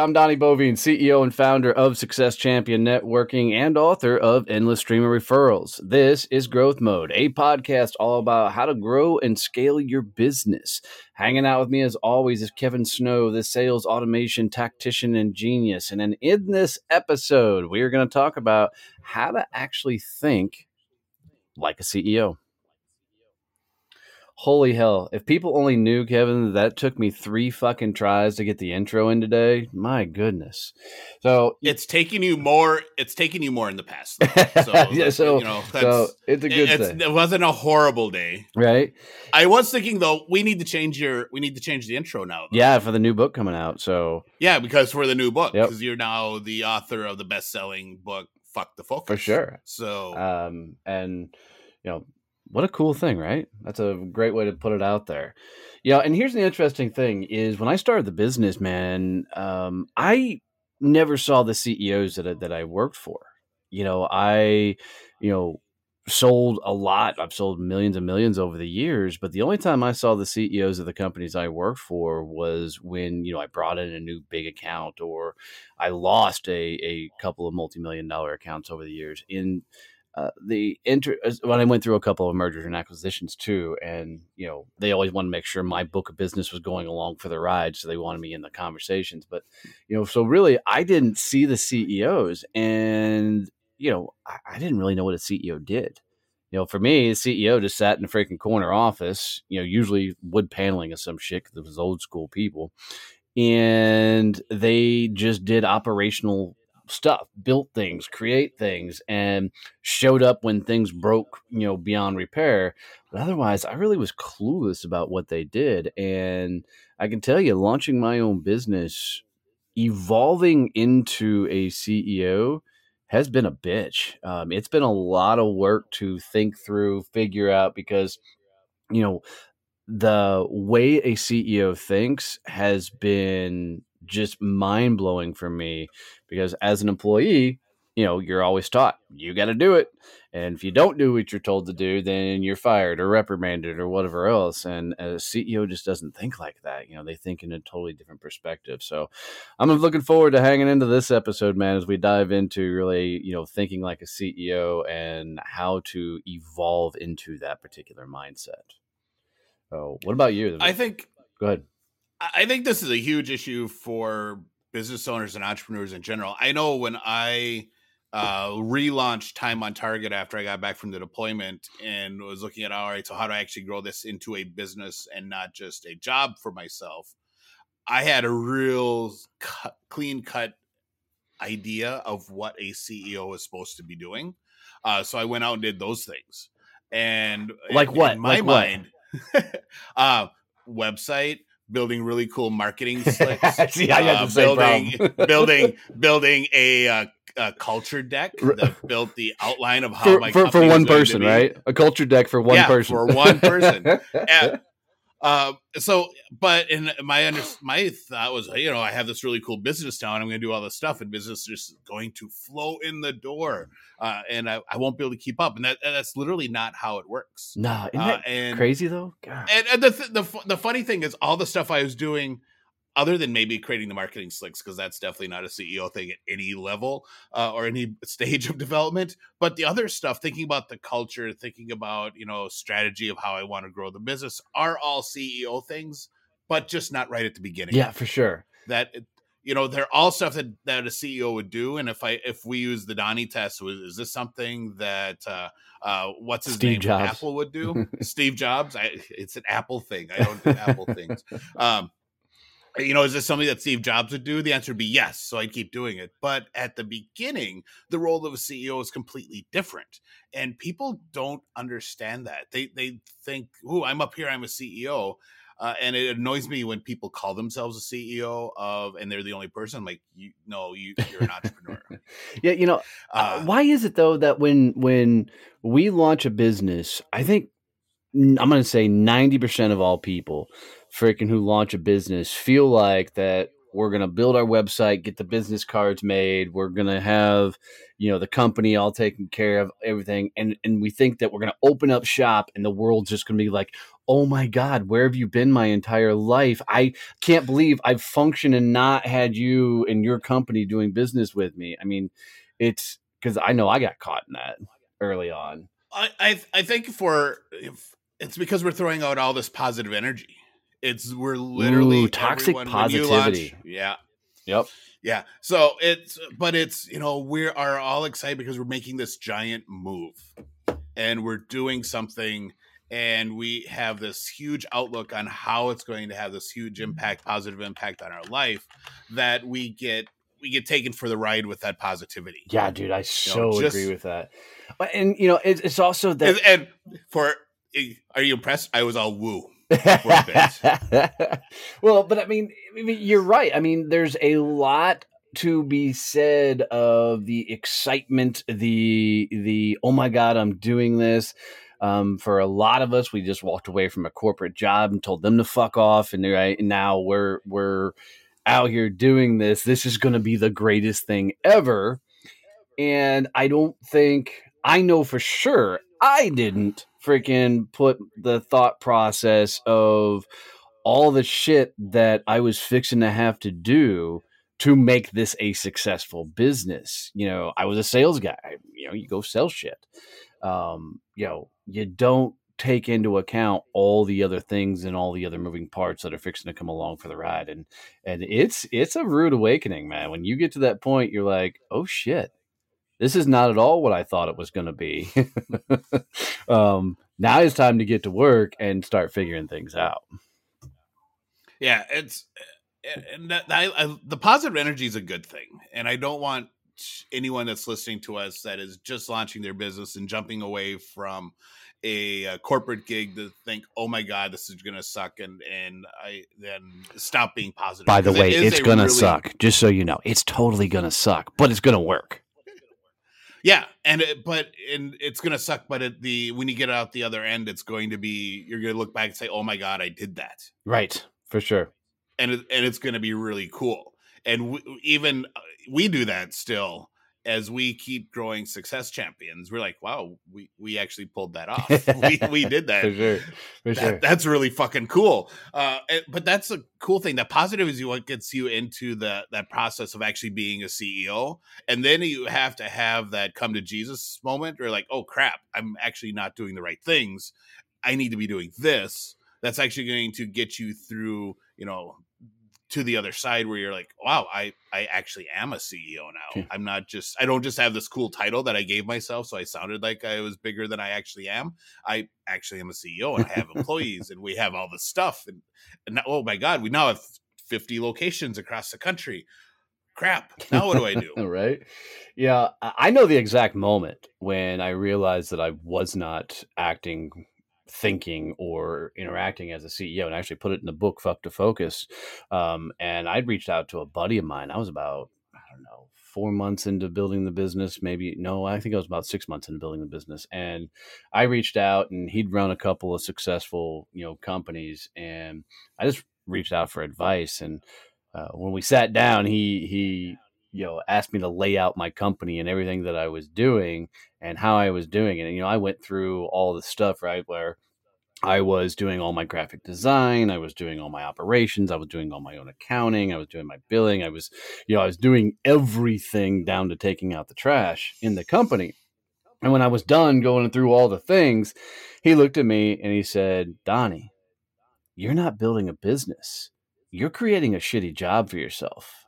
I'm Donnie Boivin, CEO and founder of Success Champion Networking and author of Endless Stream of Referrals. This is Growth Mode, a podcast all about how to grow and scale your business. Hanging out with me as always is Kevin Snow, the sales automation tactician and genius. And in this episode, we are going to talk about how to actually think like a CEO holy hell. If people only knew kevin that took me three fucking tries to get the intro in today my goodness. So it's taking you more it's taking you more in the past so, yeah, so you know so it's a good it's, thing. it wasn't a horrible day. Right? I was thinking though we need to change your we need to change the intro now though. yeah for the new book coming out so. Yeah because for the new book because yep. you're now the author of the best-selling book fuck the focus. For sure. So um and you know what a cool thing, right? That's a great way to put it out there. Yeah, and here's the interesting thing: is when I started the business, man, um, I never saw the CEOs that I, that I worked for. You know, I, you know, sold a lot. I've sold millions and millions over the years, but the only time I saw the CEOs of the companies I worked for was when, you know, I brought in a new big account or I lost a, a couple of multi-million dollar accounts over the years. In uh, the inter when I went through a couple of mergers and acquisitions too, and you know they always want to make sure my book of business was going along for the ride, so they wanted me in the conversations. But you know, so really, I didn't see the CEOs, and you know, I, I didn't really know what a CEO did. You know, for me, the CEO just sat in a freaking corner office. You know, usually wood paneling of some shit because it was old school people, and they just did operational stuff, built things, create things, and showed up when things broke, you know, beyond repair. But otherwise, I really was clueless about what they did. And I can tell you, launching my own business, evolving into a CEO has been a bitch. Um, it's been a lot of work to think through, figure out because, you know, the way a CEO thinks has been just mind blowing for me because as an employee, you know, you're always taught you got to do it. And if you don't do what you're told to do, then you're fired or reprimanded or whatever else. And a CEO just doesn't think like that. You know, they think in a totally different perspective. So I'm looking forward to hanging into this episode, man, as we dive into really, you know, thinking like a CEO and how to evolve into that particular mindset. So, what about you? I think. Go ahead. I think this is a huge issue for business owners and entrepreneurs in general. I know when I uh, relaunched Time on Target after I got back from the deployment and was looking at all right, so how do I actually grow this into a business and not just a job for myself? I had a real cut, clean cut idea of what a CEO is supposed to be doing. Uh, so I went out and did those things. And like what? In my like mind, uh, website, building really cool marketing slicks. See, I uh, building, building, building a, uh, a culture deck that built the outline of how for, my for, for one person, right? A culture deck for one yeah, person, for one person. and Uh, so, but in my under, my thought was, you know, I have this really cool business now, and I'm going to do all this stuff, and business is just going to flow in the door, uh, and I, I won't be able to keep up, and that and that's literally not how it works. Nah, isn't Uh, and crazy though? God. and, and the, th- the the funny thing is, all the stuff I was doing, other than maybe creating the marketing slicks, because that's definitely not a CEO thing at any level uh, or any stage of development. But the other stuff, thinking about the culture, thinking about you know strategy of how I want to grow the business, are all CEO things, but just not right at the beginning. Yeah, for sure. that. You know, they're all stuff that, that a CEO would do, and if I if we use the Donnie test, was is this something that uh, uh, what's his Steve name Jobs. Apple would do? Steve Jobs. I, it's an Apple thing. I don't do Apple things. Um, you know, is this something that Steve Jobs would do? The answer would be yes. So I'd keep doing it. But at the beginning, the role of a CEO is completely different, and people don't understand that. They they think, "Oh, I'm up here. I'm a CEO." Uh, and it annoys me when people call themselves a CEO of, and they're the only person. I'm like, you no, you, you're an entrepreneur. Yeah, you know, uh, Uh, why is it though that when when we launch a business, I think I'm going to say 90% of all people freaking who launch a business feel like that we're going to build our website, get the business cards made, we're going to have, you know, the company all taken care of everything and and we think that we're going to open up shop and the world's just going to be like, "Oh my god, where have you been my entire life? I can't believe I've functioned and not had you and your company doing business with me." I mean, it's cuz I know I got caught in that early on. I, I I think for it's because we're throwing out all this positive energy. It's we're literally Ooh, toxic everyone- you launch- positivity. yeah, Yep. yeah. So it's but it's you know we are all excited because we're making this giant move, and we're doing something, and we have this huge outlook on how it's going to have this huge impact, positive impact on our life, that we get we get taken for the ride with that positivity. Yeah, dude, I so just- agree with that. But and you know, it's, it's also that And, and for eh, are you impressed? I was all woo. well, but I mean, you're right. I mean, there's a lot to be said of the excitement, the the oh my god, I'm doing this. Um, for a lot of us, we just walked away from a corporate job and told them to fuck off, and right now we're we're out here doing this. This is going to be the greatest thing ever. And I don't think I know for sure I didn't freaking put the thought process of all the shit that I was fixing to have to do to make this a successful business. You know, I was a sales guy. You know, you go sell shit. Um, you know, you don't take into account all the other things and all the other moving parts that are fixing to come along for the ride and and it's it's a rude awakening man when you get to that point you're like oh shit this is not at all what I thought it was going to be. um, now it's time to get to work and start figuring things out. Yeah, it's and that, I, I, the positive energy is a good thing, and I don't want anyone that's listening to us that is just launching their business and jumping away from a, uh corporate gig to think, "Oh my god, this is going to suck," and and I then stop being positive. By the way, it it's going to really- suck. Just so you know, it's totally going to suck, but it's going to work. Yeah, and it, but and it's going to suck. But at the when you get out the other end, it's going to be you're going to look back and say, "Oh my god, I did that." Right, for sure. and it, and it's going to be really cool. And we, even uh, we do that still as we keep growing success champions. We're like, wow, we we actually pulled that off. we we did that. For sure. For That- sure. That's really fucking cool. Uh, but that's a cool thing. That positive is what gets you into the that process of actually being a CEO, and then you have to have that come to Jesus moment, or like, oh crap, I'm actually not doing the right things. I need to be doing this. That's actually going to get you through, you know, to the other side where you're like, wow, I I actually am a CEO now. I'm not just I don't just have this cool title that I gave myself, so I sounded like I was bigger than I actually am. I actually am a CEO and I have employees and we have all this stuff and, and now, oh my god, we now have 50 locations across the country. Crap. Now what do I do? right? Yeah, I know the exact moment when I realized that I was not acting, thinking, or interacting as a CEO, and actually put it in the book "Fuck to Focus." Um, and I'd reached out to a buddy of mine. I was about, I I don't know, four months into building the business, maybe no, I think I was about six months into building the business. And I reached out and he'd run a couple of successful, you know, companies. And I just reached out for advice. And uh, when we sat down, he, he, you know, asked me to lay out my company and everything that I was doing and how I was doing it. And, you know, I went through all the stuff, right, where I was doing all my graphic design. I was doing all my operations. I was doing all my own accounting. I was doing my billing. I was, you know, I was doing everything down to taking out the trash in the company. And when I was done going through all the things, he looked at me and he said, Donnie, you're not building a business. You're creating a shitty job for yourself.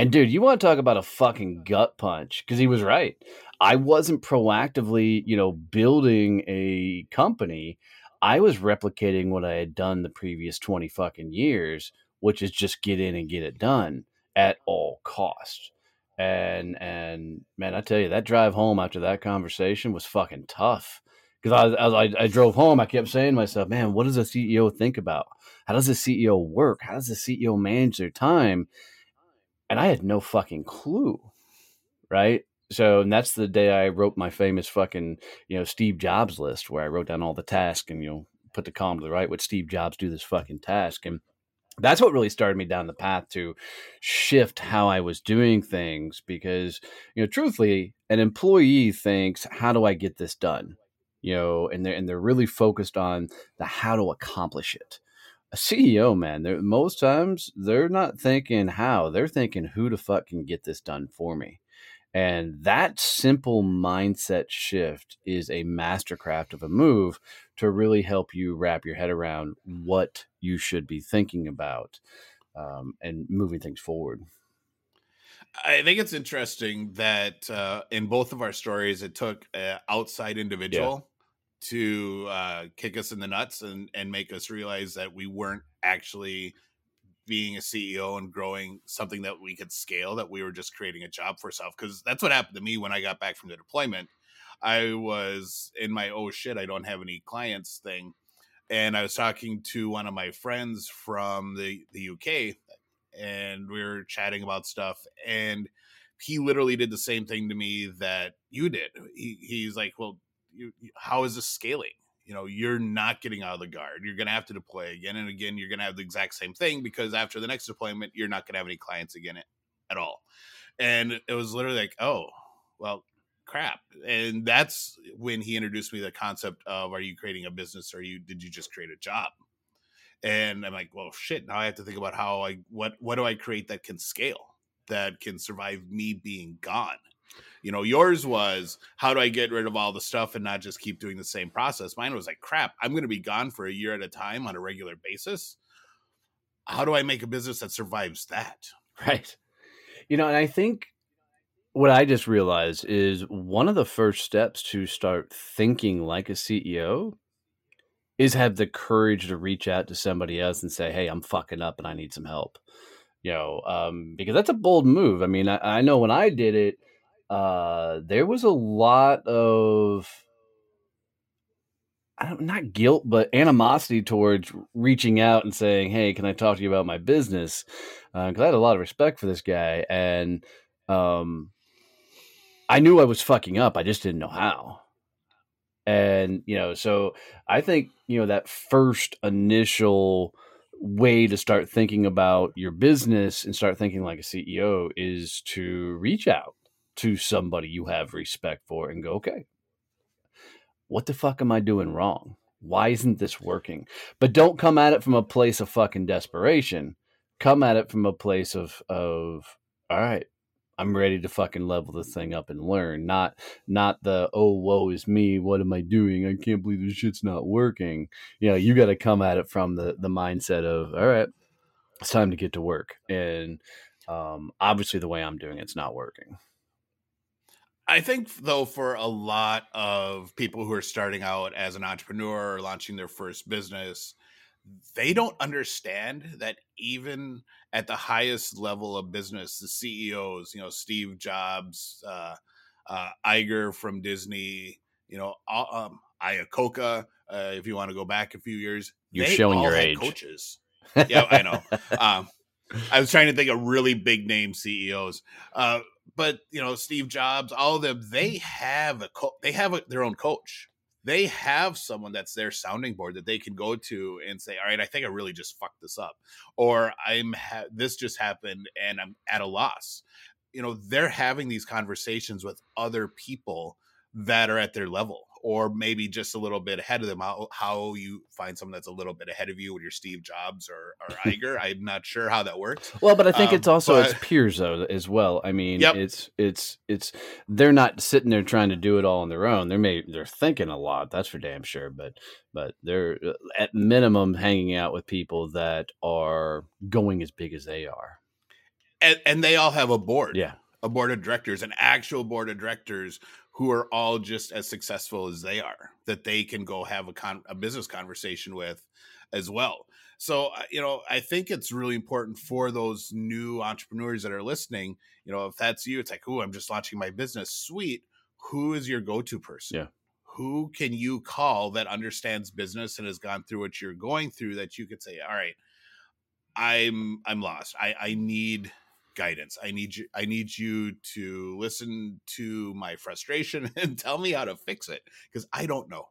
And dude, you want to talk about a fucking gut punch? Because he was right. I wasn't proactively, you know, building a company. I was replicating what I had done the previous 20 fucking years, which is just get in and get it done at all costs. And and man, I tell you, that drive home after that conversation was fucking tough. Because I, I, I drove home, I kept saying to myself, man, what does a CEO think about? How does a CEO work? How does a CEO manage their time? And I had no fucking clue. Right. So, and that's the day I wrote my famous fucking, you know, Steve Jobs list where I wrote down all the tasks and, you know, put the column to the right, what Steve Jobs do this fucking task. And that's what really started me down the path to shift how I was doing things because, you know, truthfully, an employee thinks, how do I get this done? You know, and they're, and they're really focused on the how to accomplish it a CEO, man, they're, most times they're not thinking how, they're thinking who the fuck can get this done for me. And that simple mindset shift is a mastercraft of a move to really help you wrap your head around what you should be thinking about um, and moving things forward. I think it's interesting that uh, in both of our stories, it took an outside individual to uh, kick us in the nuts and and make us realize that we weren't actually being a CEO and growing something that we could scale, that we were just creating a job for ourselves. Because that's what happened to me when I got back from the deployment. I was in my oh shit, I don't have any clients thing. And I was talking to one of my friends from the, the UK and we were chatting about stuff. And he literally did the same thing to me that you did. He, he's like, Well, you, how is this scaling? You know, you're not getting out of the guard. You're going to have to deploy again and again. You're going to have the exact same thing because after the next deployment, you're not going to have any clients again at all. And it was literally like, oh, well, crap. And that's when he introduced me the concept of are you creating a business or you did you just create a job? And I'm like, well, shit. Now I have to think about how I what what do I create that can scale, that can survive me being gone you know, yours was how do I get rid of all the stuff and not just keep doing the same process? Mine was like, crap, I'm going to be gone for a year at a time on a regular basis. How do I make a business that survives that? Right. You know, and I think what I just realized is one of the first steps to start thinking like a CEO is have the courage to reach out to somebody else and say, "Hey, I'm fucking up and I need some help." You know, um, because that's a bold move. I mean, I, I know when I did it, uh, there was a lot of I don't, not guilt, but animosity towards reaching out and saying, "Hey, can I talk to you about my business?" Because uh, I had a lot of respect for this guy, and um, I knew I was fucking up. I just didn't know how. And you know, so I think you know that first initial way to start thinking about your business and start thinking like a CEO is to reach out to somebody you have respect for and go, okay, what the fuck am I doing wrong? Why isn't this working? But don't come at it from a place of fucking desperation. Come at it from a place of of all right, I'm ready to fucking level this thing up and learn. Not not the oh woe is me, what am I doing? I can't believe this shit's not working. You know, you got to come at it from the the mindset of all right, it's time to get to work. And um, obviously, the way I'm doing it's not working. I think though for a lot of people who are starting out as an entrepreneur or launching their first business, they don't understand that even at the highest level of business, the CEOs, you know, Steve Jobs, uh, uh, Iger from Disney, you know, um, Iacocca, uh, if you want to go back a few years, you're showing your age. Coaches, yeah, I know. Um, I was trying to think of really big name CEOs. Uh, but you know, Steve Jobs, all of them, they mm. have a co- they have a, their own coach. They have someone that's their sounding board that they can go to and say, "All right, I think I really just fucked this up," or "I'm ha- this just happened and I'm at a loss." You know, they're having these conversations with other people that are at their level or maybe just a little bit ahead of them. How, how you find someone that's a little bit ahead of you when you're Steve Jobs or, or Iger. I'm not sure how that works. Well, but I think um, it's also but, its peers though as well. I mean, yep. it's it's it's they're not sitting there trying to do it all on their own. They're may they're thinking a lot. That's for damn sure. But but they're uh, at minimum hanging out with people that are going as big as they are. And, and they all have a board. Yeah a board of directors, an actual board of directors who are all just as successful as they are that they can go have a con- a business conversation with as well. So, uh, you know, I think it's really important for those new entrepreneurs that are listening. You know, if that's you, it's like, oh, I'm just launching my business. Sweet. Who is your go to person? Yeah. Who can you call that understands business and has gone through what you're going through that you could say, all right, I'm I'm lost. I I need guidance. I need you I need you to listen to my frustration and tell me how to fix it because I don't know.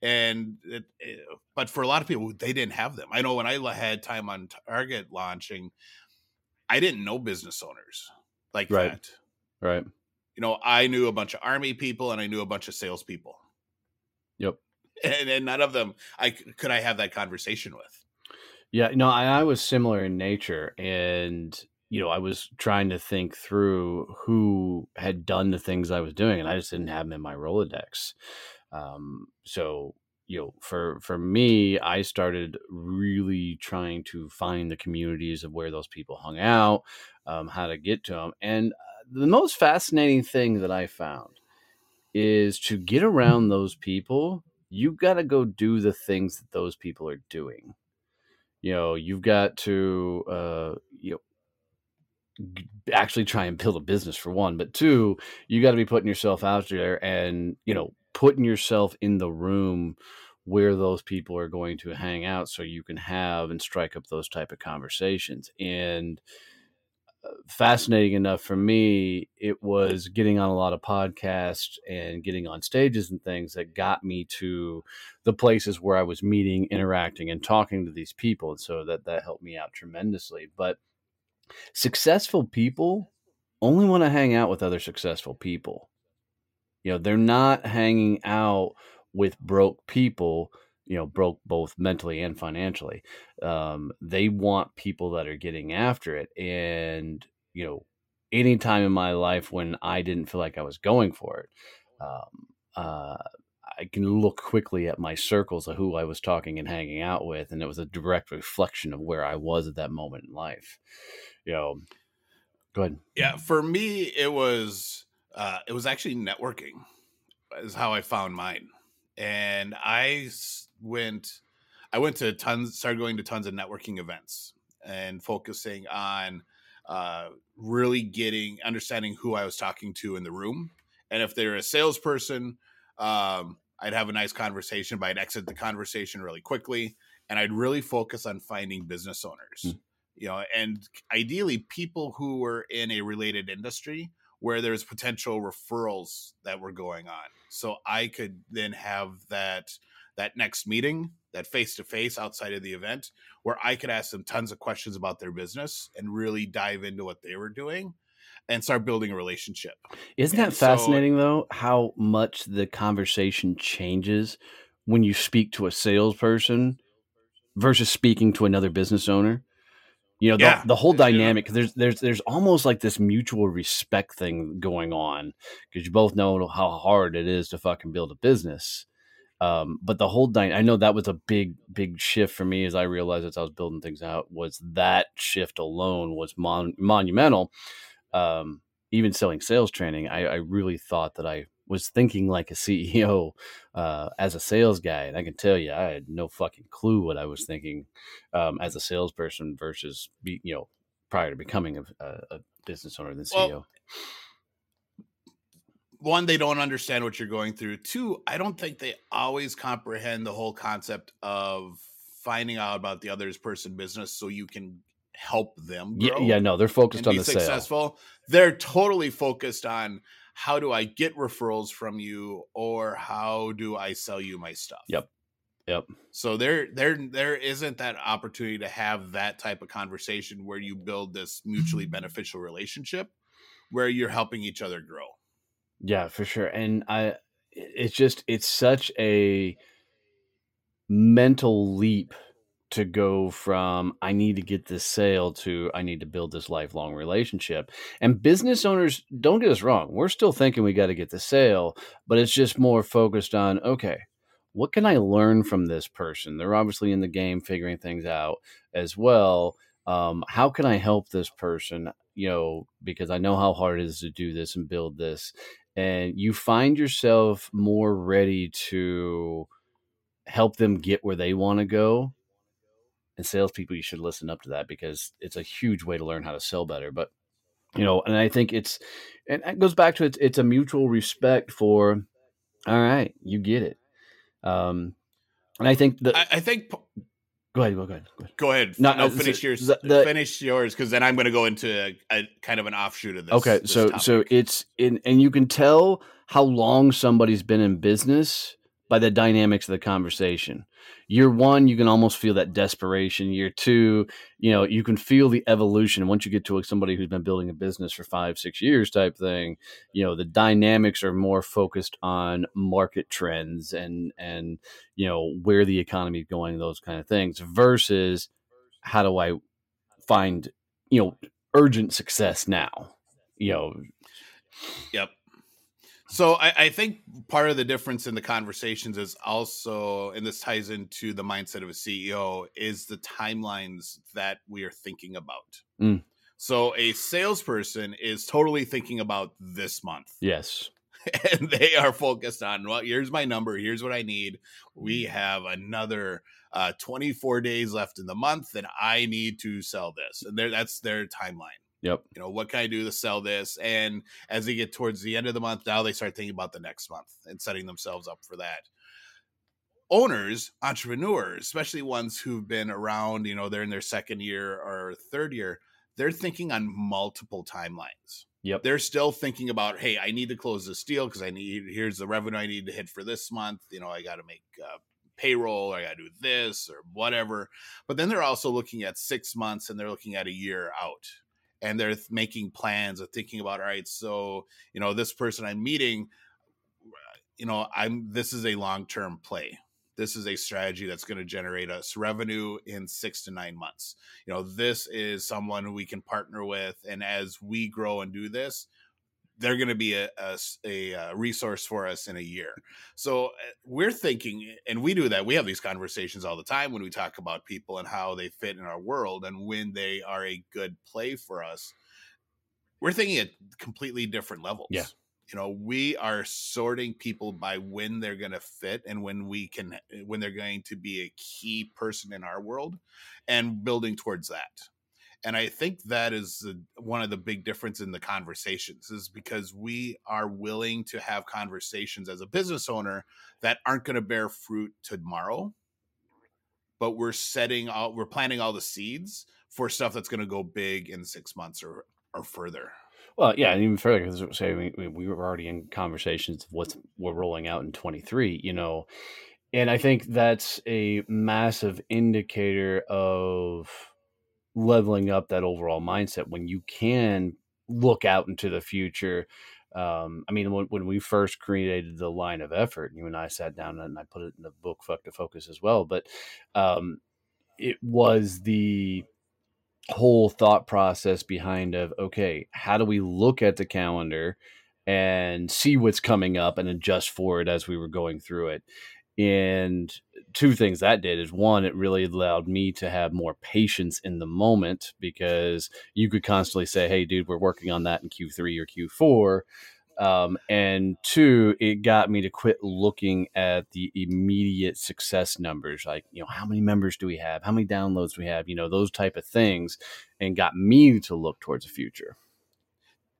And it, it, eh, but for a lot of people they didn't have them. I know when I had time on Target launching, I didn't know business owners like right. that. Right. You know, I knew a bunch of army people and I knew a bunch of salespeople. Yep. And, and none of them I could I have that conversation with. Yeah, no, I, I was similar in nature, and you know, I was trying to think through who had done the things I was doing, and I just didn't have them in my Rolodex. Um, so, you know, for for me, I started really trying to find the communities of where those people hung out, um, how to get to them, and uh, the most fascinating thing that I found is to get around those people. You got to go do the things that those people are doing. You know, you've got to, uh, you know actually try and build a business for one but two you got to be putting yourself out there and you know putting yourself in the room where those people are going to hang out so you can have and strike up those type of conversations. And uh, fascinating enough for me it was getting on a lot of podcasts and getting on stages and things that got me to the places where i was meeting interacting and talking to these people and so that that helped me out tremendously. But Successful people only want to hang out with other successful people. You know, they're not hanging out with broke people, you know, broke both mentally and financially. Um, they want people that are getting after it. And, you know, any time in my life when I didn't feel like I was going for it, um, uh, I can look quickly at my circles of who I was talking and hanging out with, and it was a direct reflection of where I was at that moment in life you know, go ahead. Yeah, for me, it was uh, it was actually networking is how I found mine, and I went I went to tons started going to tons of networking events and focusing on uh, really getting understanding who I was talking to in the room, and if they're a salesperson. Um, I'd have a nice conversation, but I'd exit the conversation really quickly, and I'd really focus on finding business owners. Mm you know, and ideally people who were in a related industry where there's potential referrals that were going on. So I could then have that that next meeting, that face to face outside of the event, where I could ask them tons of questions about their business and really dive into what they were doing and start building a relationship. Isn't that fascinating so, though? How much the conversation changes when you speak to a salesperson versus speaking to another business owner? You know, the, yeah. the whole dynamic. Yeah. There's there's there's almost like this mutual respect thing going on because you both know how hard it is to fucking build a business. Um, but the whole dy- I know that was a big big shift for me as I realized as I was building things out was that shift alone was mon- monumental. Um, even selling sales training, I, I really thought that I was thinking like a CEO uh, as a sales guy, and I can tell you, I had no fucking clue what I was thinking um, as a salesperson versus, be, you know, prior to becoming a, a business owner than CEO. Well, one, they don't understand what you're going through. Two, I don't think they always comprehend the whole concept of finding out about the other's person business so you can help them yeah, yeah, no, they're focused on the successful. sale. They're totally focused on how do I get referrals from you or how do I sell you my stuff. Yep. Yep. So there there there isn't that opportunity to have that type of conversation where you build this mutually beneficial relationship where you're helping each other grow. Yeah, for sure. And I it's just it's such a mental leap to go from I need to get this sale to I need to build this lifelong relationship. And business owners, don't get us wrong, we're still thinking we got to get the sale, but it's just more focused on okay, what can I learn from this person? They're obviously in the game figuring things out as well. Um, how can I help this person? You know, because I know how hard it is to do this and build this. And you find yourself more ready to help them get where they want to go. And salespeople, you should listen up to that because it's a huge way to learn how to sell better. But you know, and I think it's and it goes back to it's it's a mutual respect for all right, you get it. Um, and I think that I, I think. Go ahead. Go ahead. Go ahead. Go ahead. No, No, finish so yours. the- finish yours, because then I'm going to go into a, a kind of an offshoot of this. Okay, this so so it's in, and you can tell how long somebody's been in business by the dynamics of the conversation. Year one, you can almost feel that desperation. Year two, you know, you can feel the evolution. Once you get to somebody who's been building a business for five, six years, type thing, you know, the dynamics are more focused on market trends and and you know where the economy is going, those kind of things, versus how do I find you know urgent success now you know Yep. So I, I think part of the difference in the conversations is also, and this ties into the mindset of a CEO, is the timelines that we are thinking about. Mm. So a salesperson is totally thinking about this month. yes and they are focused on well here's my number here's what i need we have another uh 24 days left in the month and i need to sell this and that's their timeline yep. You know what can i do to sell this? And as they get towards the end of the month now they start thinking about the next month and setting themselves up for that. Owners entrepreneurs especially ones who've been around you know they're in their second year or third year they're thinking on multiple timelines. Yep. They're still thinking about hey i need to close this deal because i need here's the revenue i need to hit for this month. You know i got to make uh, payroll or i got to do this or whatever. But then they're also looking at six months and they're looking at a year out and they're th- making plans or thinking about all right so you know this person i'm meeting you know i'm this is a long-term play. This is a strategy that's going to generate us revenue in six to nine months. You know this is someone we can partner with and as we grow and do this they're going to be a uh, resource for us in a year. So uh, we're thinking and we do that we have these conversations all the time when we talk about people and how they fit in our world and when they are a good play for us we're thinking at completely different levels. Yeah. you know we are sorting people by when they're going to fit and when we can when they're going to be a key person in our world and building towards that and i think that is one of the big difference in the conversations is because we are willing to have conversations as a business owner that aren't going to bear fruit tomorrow but we're setting out we're planting all the seeds for stuff that's going to go big in six months or or further. Well yeah and even further because say we, we- we were already in conversations of what's we're rolling out in 23 you know and i think that's a massive indicator of leveling up that overall mindset when you can look out into the future um, I mean, when, when we first created the line of effort, you and I sat down and I put it in the book "Fuck to Focus" as well. But um, it was the whole thought process behind of okay, how do we look at the calendar and see what's coming up and adjust for it as we were going through it. And two things that did is one, it really allowed me to have more patience in the moment because you could constantly say, Hey, dude, we're working on that in Q3 or Q4. Um, and two, it got me to quit looking at the immediate success numbers, like you know, how many members do we have, how many downloads do we have, you know, those type of things, and got me to look towards the future.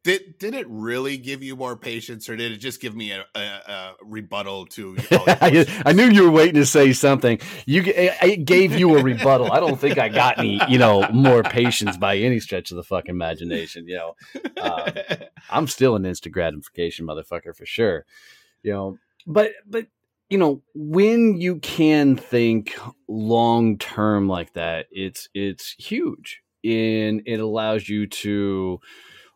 Did did it really give you more patience, or did it just give me a, a, a rebuttal to? I, I, knew you were waiting to say something. You, it gave you a rebuttal. I don't think I got any, you know, more patience by any stretch of the fucking imagination. You know, um, I'm still an instant gratification motherfucker for sure. You know, but but you know, when you can think long term like that, it's it's huge, and it allows you to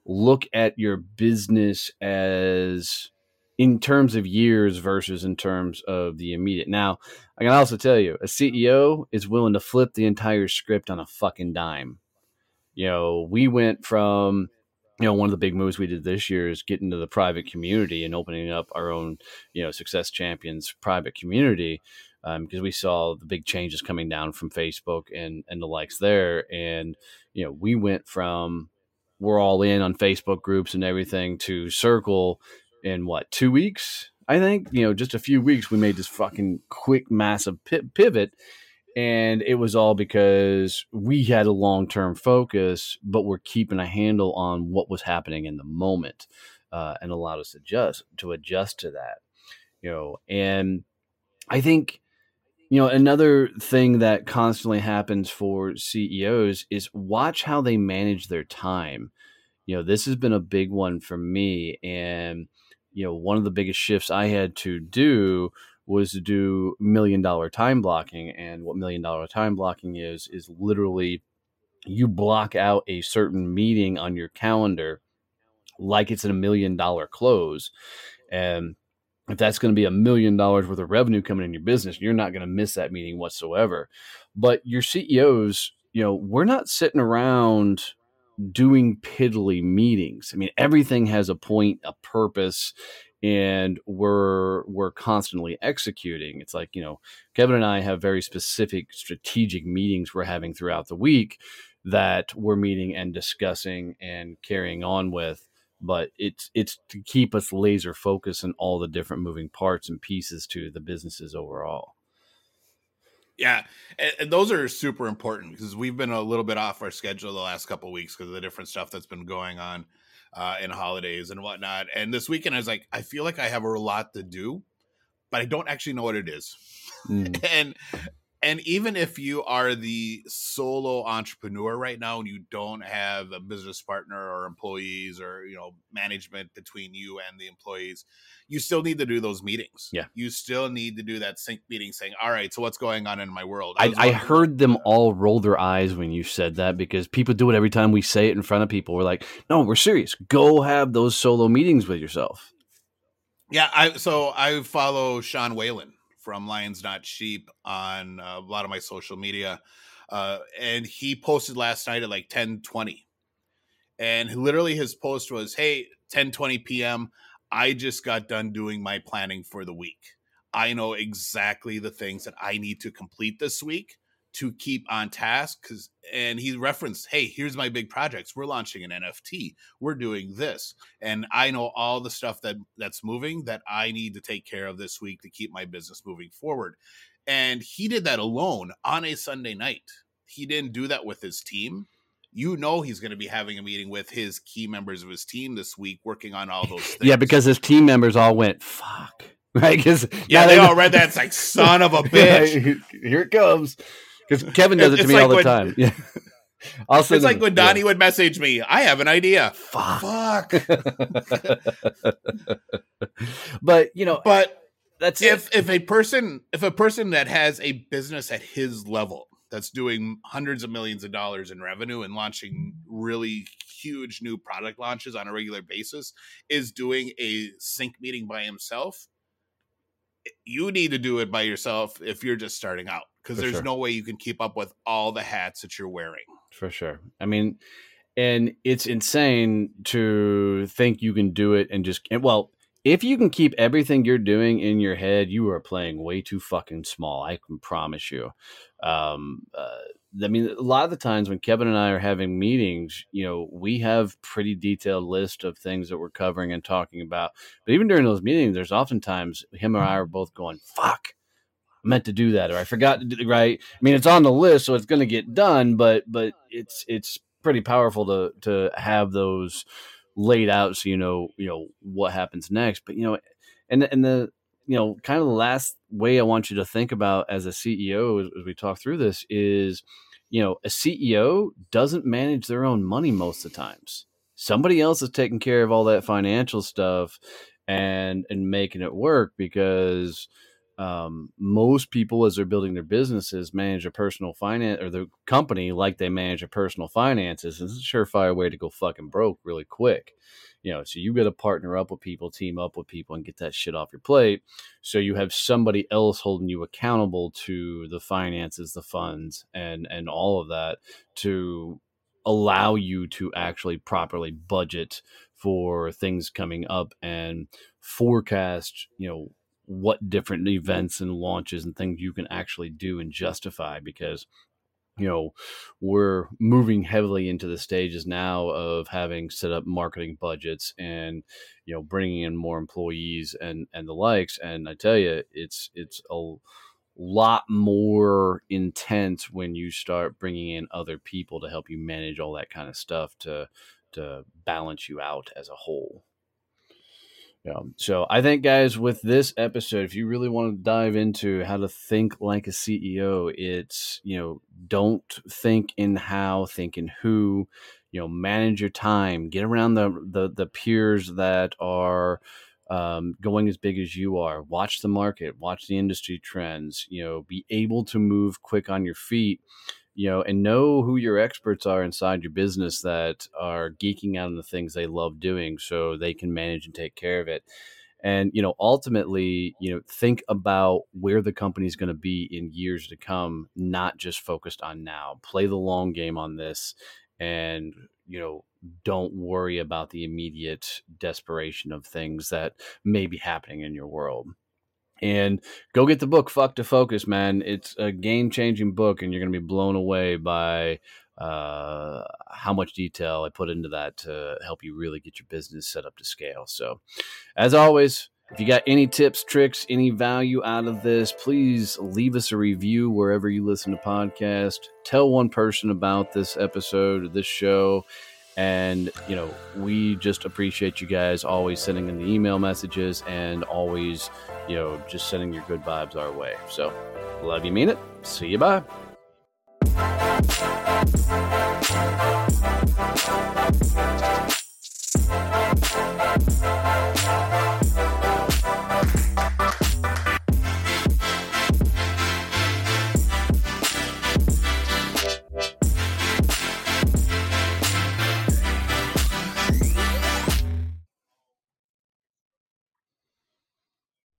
look at your business as in terms of years versus in terms of the immediate. Now, I can also tell you, a CEO is willing to flip the entire script on a fucking dime. You know, we went from, you know, one of the big moves we did this year is getting to the private community and opening up our own, you know, Success Champions private community because um, we saw the big changes coming down from Facebook and and the likes there, and you know, we went from we're all in on Facebook groups and everything to circle in what two weeks I think? You know just a few weeks we made this fucking quick massive pivot and it was all because we had a long-term focus but we're keeping a handle on what was happening in the moment uh, and allowed us to adjust to adjust to that you know and I think you know, another thing that constantly happens for CEOs is watch how they manage their time. You know, this has been a big one for me. And, you know, one of the biggest shifts I had to do was to do million dollar time blocking. And what million dollar time blocking is, is literally you block out a certain meeting on your calendar like it's a million dollar close. And if that's going to be a million dollars worth of revenue coming in your business, you're not going to miss that meeting whatsoever. But your CEOs, you know, we're not sitting around doing piddly meetings. I mean, everything has a point, a purpose, and we're we're constantly executing. It's like, you know, Kevin and I have very specific strategic meetings we're having throughout the week that we're meeting and discussing and carrying on with but it's it's to keep us laser focused on all the different moving parts and pieces to the businesses overall. Yeah, and, those are super important because we've been a little bit off our schedule the last couple weeks because of the different stuff that's been going on uh, in holidays and whatnot. And this weekend, I was like, I feel like I have a lot to do, but I don't actually know what it is. Mm. and and even if you are the solo entrepreneur right now and you don't have a business partner or employees or you know management between you and the employees you still need to do those meetings. Yeah. You still need to do that sync meeting saying all right so what's going on in my world? I, I heard them all roll their eyes when you said that because people do it every time we say it in front of people. We're like no we're serious. Go have those solo meetings with yourself. Yeah i so i follow sean whalen from Lions Not Sheep on uh, a lot of my social media. Uh, and he posted last night at like 10 20. And literally his post was, Hey, 10 20 p.m. I just got done doing my planning for the week. I know exactly the things that I need to complete this week to keep on task because and he referenced hey here's my big projects. We're launching an nft we're doing this. And i know all the stuff that that's moving that i need to take care of this week to keep my business moving forward. And he did that alone on a sunday night. He didn't do that with his team. You know he's going to be having a meeting with his key members of his team this week working on all those things. yeah because his team members all went fuck. Right because yeah they all read that it's like son of a bitch. here it comes because Kevin does it to me like all the when, time. Yeah. Also, it's like when Donnie yeah. would message me, I have an idea. Fuck. Fuck. but you know, but that's if it. if a person if a person that has a business at his level that's doing hundreds of millions of dollars in revenue and launching really huge new product launches on a regular basis is doing a sync meeting by himself you need to do it by yourself if you're just starting out because there's sure. no way you can keep up with all the hats that you're wearing. For sure. I mean, and it's insane to think you can do it and just well, if you can keep everything you're doing in your head, you are playing way too fucking small. I can promise you. Um, uh, I mean, a lot of the times when Kevin and I are having meetings, you know, we have pretty detailed list of things that we're covering and talking about. But even during those meetings, there's oftentimes him or I are both going, "Fuck, meant to do that," or "I forgot to do." Right? I mean, it's on the list, so it's going to get done. But but it's it's pretty powerful to to have those laid out so you know you know what happens next. But you know, and and the you know kind of the last way I want you to think about as a CEO as, as we talk through this is you know a CEO doesn't manage their own money most of the times. Somebody else is taking care of all that financial stuff and and making it work because um, most people as they're building their businesses manage a personal finance or the company like they manage a personal finances. It's a surefire way to go fucking broke really quick. You know, so you got to partner up with people, team up with people, and get that shit off your plate. So you have somebody else holding you accountable to the finances, the funds, and and all of that to allow you to actually properly budget for things coming up and forecast. You know what different mm-hmm. events and launches and things you can actually do and justify because you know we're moving heavily into the stages now of having set up marketing budgets and you know bringing in more employees and and the likes and i tell you it's it's a lot more intense when you start bringing in other people to help you manage all that kind of stuff to to balance you out as a whole yeah. So I think, guys, with this episode, if you really want to dive into how to think like a CEO, it's, you know, don't think in how, think in who, you know, manage your time, get around the, the, the peers that are, um, going as big as you are, watch the market, watch the industry trends, you know, be able to move quick on your feet you know, and know who your experts are inside your business that are geeking out on the things they love doing so they can manage and take care of it. And, you know, ultimately, you know, think about where the company is going to be in years to come, not just focused on now. Play the long game on this and, you know, don't worry about the immediate desperation of things that may be happening in your world and go get the book fuck to focus man. It's a game changing book and you're going to be blown away by uh, how much detail i put into that to help you really get your business set up to scale. So as always if you got any tips tricks any value out of this please leave us a review wherever you listen to podcast tell one person about this episode this show. And, you know, we just appreciate you guys always sending in the email messages and always, you know, just sending your good vibes our way. So, love you, mean it. See you. Bye.